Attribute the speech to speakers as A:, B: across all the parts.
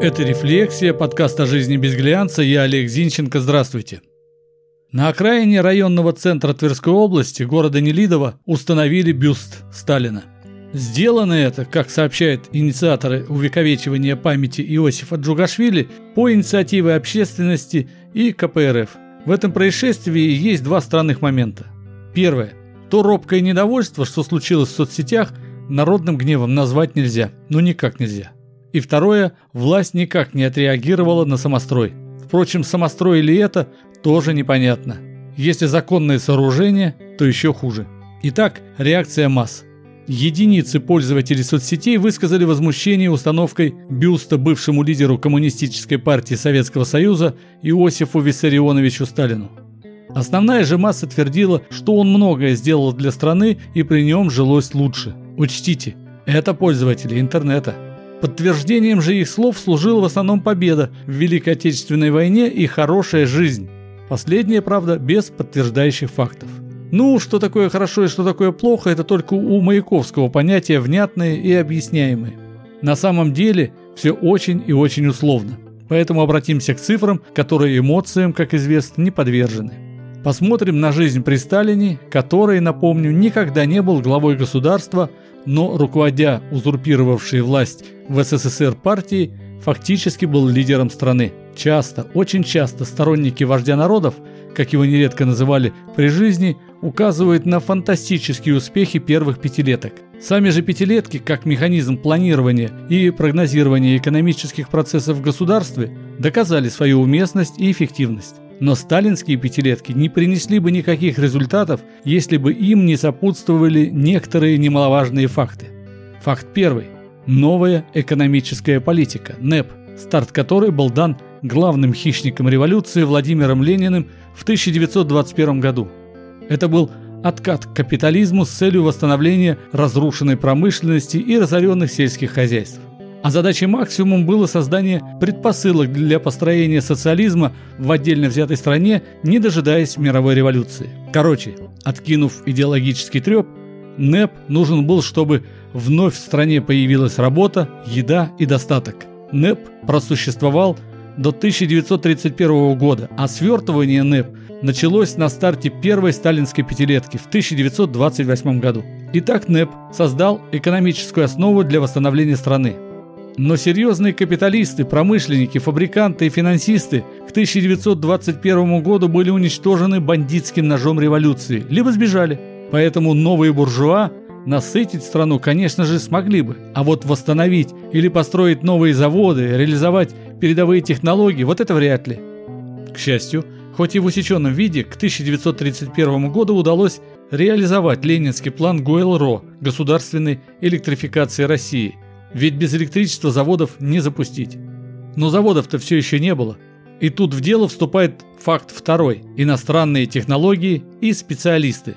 A: Это «Рефлексия», подкаст о жизни без глянца. Я Олег Зинченко. Здравствуйте. На окраине районного центра Тверской области, города Нелидово, установили бюст Сталина. Сделано это, как сообщают инициаторы увековечивания памяти Иосифа Джугашвили, по инициативе общественности и КПРФ. В этом происшествии есть два странных момента. Первое. То робкое недовольство, что случилось в соцсетях, народным гневом назвать нельзя. Ну никак нельзя. И второе, власть никак не отреагировала на самострой. Впрочем, самострой ли это, тоже непонятно. Если законное сооружение, то еще хуже. Итак, реакция масс. Единицы пользователей соцсетей высказали возмущение установкой бюста бывшему лидеру Коммунистической партии Советского Союза Иосифу Виссарионовичу Сталину. Основная же масса твердила, что он многое сделал для страны и при нем жилось лучше. Учтите, это пользователи интернета. Подтверждением же их слов служила в основном победа в Великой Отечественной войне и хорошая жизнь. Последняя, правда, без подтверждающих фактов. Ну, что такое хорошо и что такое плохо, это только у Маяковского понятия внятные и объясняемые. На самом деле все очень и очень условно. Поэтому обратимся к цифрам, которые эмоциям, как известно, не подвержены. Посмотрим на жизнь при Сталине, который, напомню, никогда не был главой государства, но руководя узурпировавшей власть в СССР партией, фактически был лидером страны. Часто, очень часто сторонники вождя народов, как его нередко называли при жизни, указывают на фантастические успехи первых пятилеток. Сами же пятилетки, как механизм планирования и прогнозирования экономических процессов в государстве, доказали свою уместность и эффективность. Но сталинские пятилетки не принесли бы никаких результатов, если бы им не сопутствовали некоторые немаловажные факты. Факт первый. Новая экономическая политика, НЭП, старт которой был дан главным хищником революции Владимиром Лениным в 1921 году. Это был откат к капитализму с целью восстановления разрушенной промышленности и разоренных сельских хозяйств. А задачей максимум было создание предпосылок для построения социализма в отдельно взятой стране, не дожидаясь мировой революции. Короче, откинув идеологический треп, НЭП нужен был, чтобы вновь в стране появилась работа, еда и достаток. НЭП просуществовал до 1931 года, а свертывание НЭП началось на старте первой сталинской пятилетки в 1928 году. Итак, НЭП создал экономическую основу для восстановления страны. Но серьезные капиталисты, промышленники, фабриканты и финансисты к 1921 году были уничтожены бандитским ножом революции, либо сбежали. Поэтому новые буржуа насытить страну, конечно же, смогли бы. А вот восстановить или построить новые заводы, реализовать передовые технологии – вот это вряд ли. К счастью, хоть и в усеченном виде, к 1931 году удалось реализовать ленинский план ГУЭЛРО – государственной электрификации России – ведь без электричества заводов не запустить. Но заводов-то все еще не было. И тут в дело вступает факт второй – иностранные технологии и специалисты.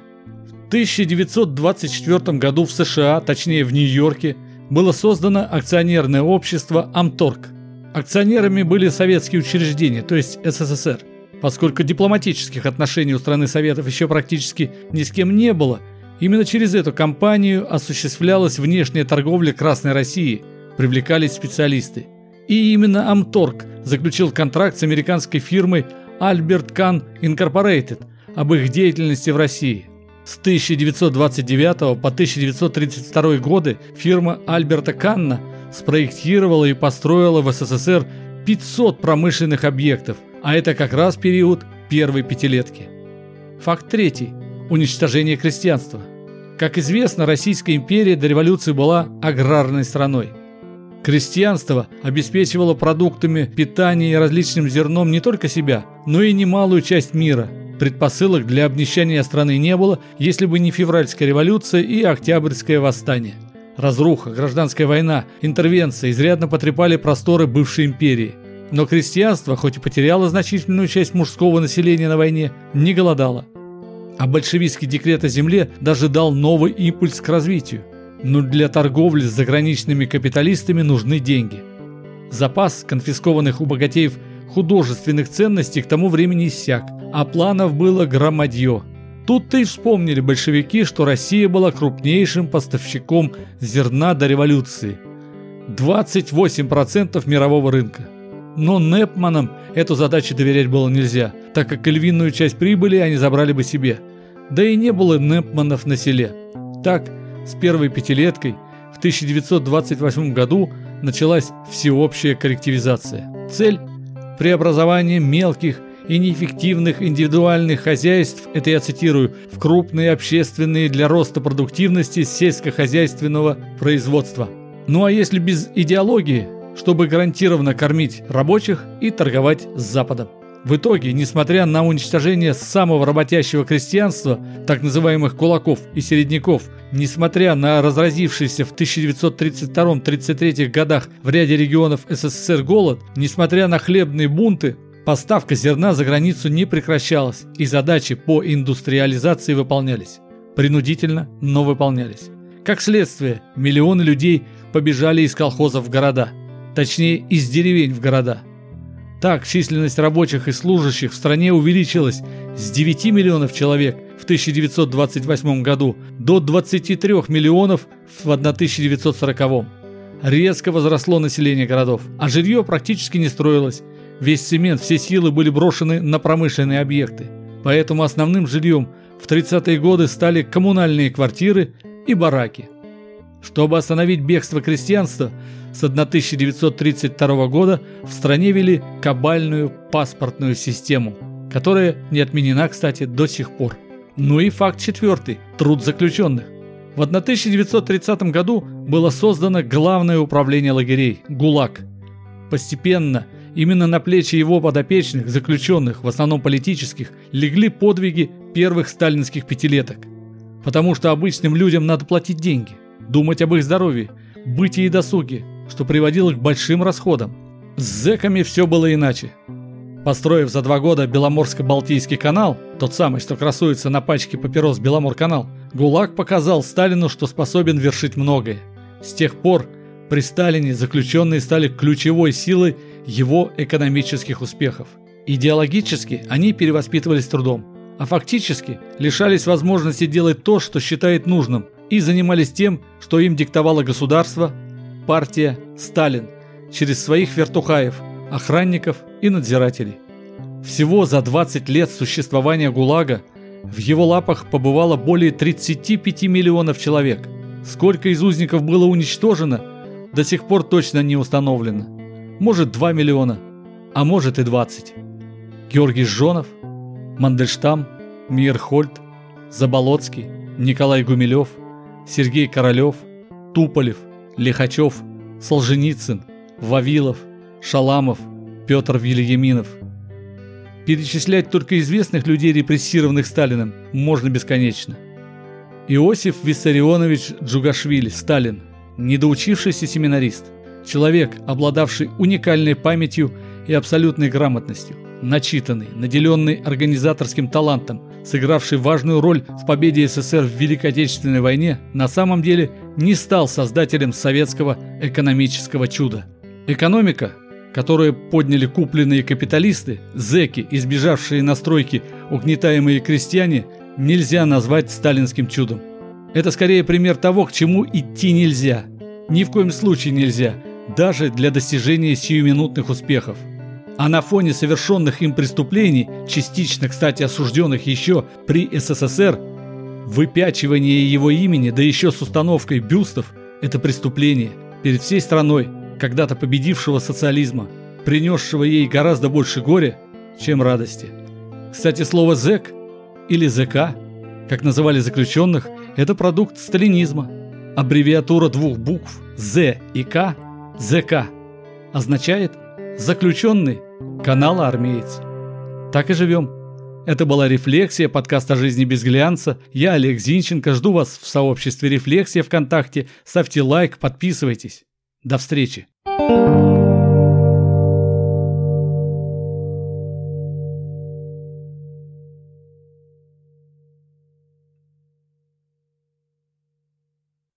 A: В 1924 году в США, точнее в Нью-Йорке, было создано акционерное общество «Амторг». Акционерами были советские учреждения, то есть СССР. Поскольку дипломатических отношений у страны Советов еще практически ни с кем не было – Именно через эту компанию осуществлялась внешняя торговля Красной России, привлекались специалисты. И именно Амторг заключил контракт с американской фирмой Albert Kahn Incorporated об их деятельности в России. С 1929 по 1932 годы фирма Альберта Канна спроектировала и построила в СССР 500 промышленных объектов, а это как раз период первой пятилетки. Факт третий – уничтожение крестьянства. Как известно, Российская империя до революции была аграрной страной. Крестьянство обеспечивало продуктами питания и различным зерном не только себя, но и немалую часть мира. Предпосылок для обнищания страны не было, если бы не февральская революция и октябрьское восстание. Разруха, гражданская война, интервенция изрядно потрепали просторы бывшей империи. Но крестьянство, хоть и потеряло значительную часть мужского населения на войне, не голодало. А большевистский декрет о земле даже дал новый импульс к развитию. Но для торговли с заграничными капиталистами нужны деньги. Запас конфискованных у богатеев художественных ценностей к тому времени иссяк, а планов было громадье. Тут-то и вспомнили большевики, что Россия была крупнейшим поставщиком зерна до революции. 28% мирового рынка. Но Непманам эту задачу доверять было нельзя, так как львиную часть прибыли они забрали бы себе. Да и не было Непманов на селе. Так, с первой пятилеткой в 1928 году началась всеобщая коллективизация. Цель – преобразование мелких и неэффективных индивидуальных хозяйств, это я цитирую, в крупные общественные для роста продуктивности сельскохозяйственного производства. Ну а если без идеологии, чтобы гарантированно кормить рабочих и торговать с Западом. В итоге, несмотря на уничтожение самого работящего крестьянства, так называемых кулаков и середняков, несмотря на разразившийся в 1932-33 годах в ряде регионов СССР голод, несмотря на хлебные бунты, поставка зерна за границу не прекращалась и задачи по индустриализации выполнялись. Принудительно, но выполнялись. Как следствие, миллионы людей побежали из колхозов в города, точнее из деревень в города – так, численность рабочих и служащих в стране увеличилась с 9 миллионов человек в 1928 году до 23 миллионов в 1940. Резко возросло население городов, а жилье практически не строилось. Весь цемент, все силы были брошены на промышленные объекты. Поэтому основным жильем в 30-е годы стали коммунальные квартиры и бараки. Чтобы остановить бегство крестьянства, с 1932 года в стране вели кабальную паспортную систему, которая не отменена, кстати, до сих пор. Ну и факт четвертый – труд заключенных. В 1930 году было создано Главное управление лагерей – ГУЛАГ. Постепенно именно на плечи его подопечных, заключенных, в основном политических, легли подвиги первых сталинских пятилеток. Потому что обычным людям надо платить деньги, думать об их здоровье, бытии и досуге, что приводило к большим расходам. С зэками все было иначе. Построив за два года Беломорско-Балтийский канал, тот самый, что красуется на пачке папирос Беломор-канал, ГУЛАГ показал Сталину, что способен вершить многое. С тех пор при Сталине заключенные стали ключевой силой его экономических успехов. Идеологически они перевоспитывались трудом, а фактически лишались возможности делать то, что считает нужным, и занимались тем, что им диктовало государство, партия Сталин через своих вертухаев, охранников и надзирателей. Всего за 20 лет существования ГУЛАГа в его лапах побывало более 35 миллионов человек. Сколько из узников было уничтожено, до сих пор точно не установлено. Может 2 миллиона, а может и 20. Георгий Жонов, Мандельштам, Мирхольд, Заболоцкий, Николай Гумилев, Сергей Королев, Туполев – Лихачев, Солженицын, Вавилов, Шаламов, Петр Вильяминов. Перечислять только известных людей, репрессированных Сталиным, можно бесконечно. Иосиф Виссарионович Джугашвили, Сталин, недоучившийся семинарист, человек, обладавший уникальной памятью и абсолютной грамотностью, начитанный, наделенный организаторским талантом, сыгравший важную роль в победе СССР в Великой Отечественной войне, на самом деле не стал создателем советского экономического чуда. Экономика, которую подняли купленные капиталисты, зэки, избежавшие настройки угнетаемые крестьяне, нельзя назвать сталинским чудом. Это скорее пример того, к чему идти нельзя. Ни в коем случае нельзя, даже для достижения сиюминутных успехов. А на фоне совершенных им преступлений, частично, кстати, осужденных еще при СССР, выпячивание его имени, да еще с установкой бюстов, это преступление перед всей страной, когда-то победившего социализма, принесшего ей гораздо больше горя, чем радости. Кстати, слово «зэк» или «ЗК», как называли заключенных, это продукт сталинизма. Аббревиатура двух букв «З» и «К» – «ЗК» означает Заключенный – канал «Армеец». Так и живем. Это была «Рефлексия», подкаст о жизни без глянца. Я Олег Зинченко, жду вас в сообществе «Рефлексия» ВКонтакте. Ставьте лайк, подписывайтесь. До встречи. thank you